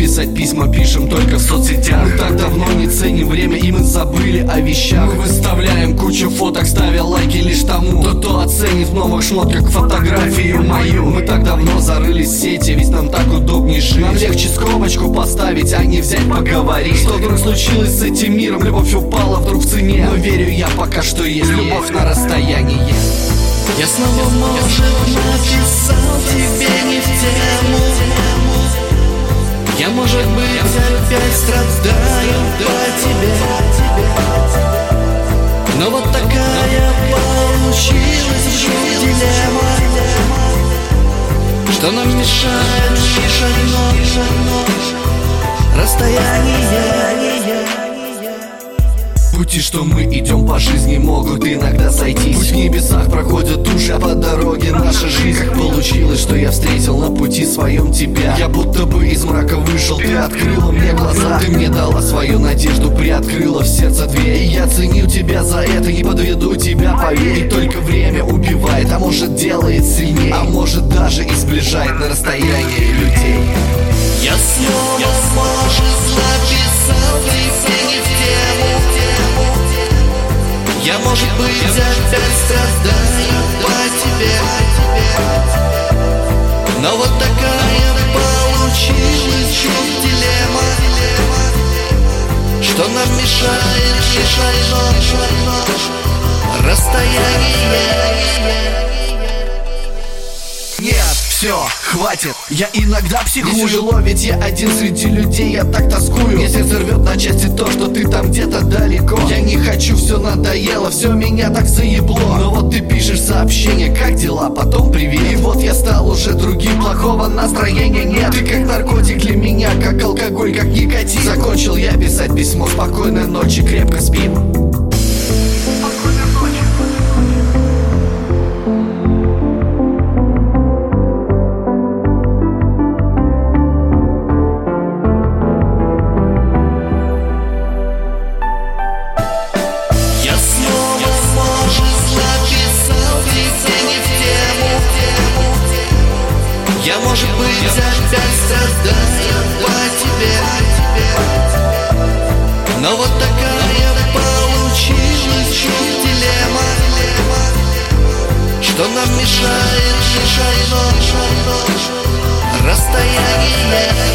Писать письма пишем только в соцсетях. Мы так давно не ценим время и мы забыли о вещах. Мы выставляем кучу фоток, ставя лайки лишь тому Тот, кто оценит в новых шмотках фотографию мою. Мы так давно зарылись в сети, ведь нам так удобнее жить. Нам легче скобочку поставить, а не взять поговорить. Что вдруг случилось с этим миром, любовь упала вдруг в цене. Но верю я пока что есть. Любовь на расстоянии Я снова, может, начать. Вот такая получилась вдруг дилемма. Что нам мешает лишь одно Расстояние? Пути, что мы идем по жизни, могут иногда сойтись. В небесах проходят души, а по дороге наша жизнь Как получилось, что я встретил на пути своем тебя. Я будто бы из мрака вышел, ты открыла мне глаза. Ты мне дала свою надежду, приоткрыла в сердце дверь. И я ценю тебя за это, не подведу тебя, поверь. И только время убивает, а может делает сильнее. А может даже и сближает на расстоянии людей. Я снова, может, написал тебе не в тему Я, может быть, опять страдаю Лишь одно Расстояние. Нет, все, хватит, я иногда психую. Мне тяжело, ведь я один среди людей, я так тоскую. Мне сердце рвет на части то, что ты там где-то далеко. Я не хочу, все надоело, все меня так заебло. Но вот ты пишешь сообщение, как дела, потом привет. И вот я стал уже другим, плохого настроения нет. Ты как наркотик для меня, алкоголь, как никотин. Закончил я писать письмо, спокойной ночи, крепко спим Что нам мешает лишь одно Расстояние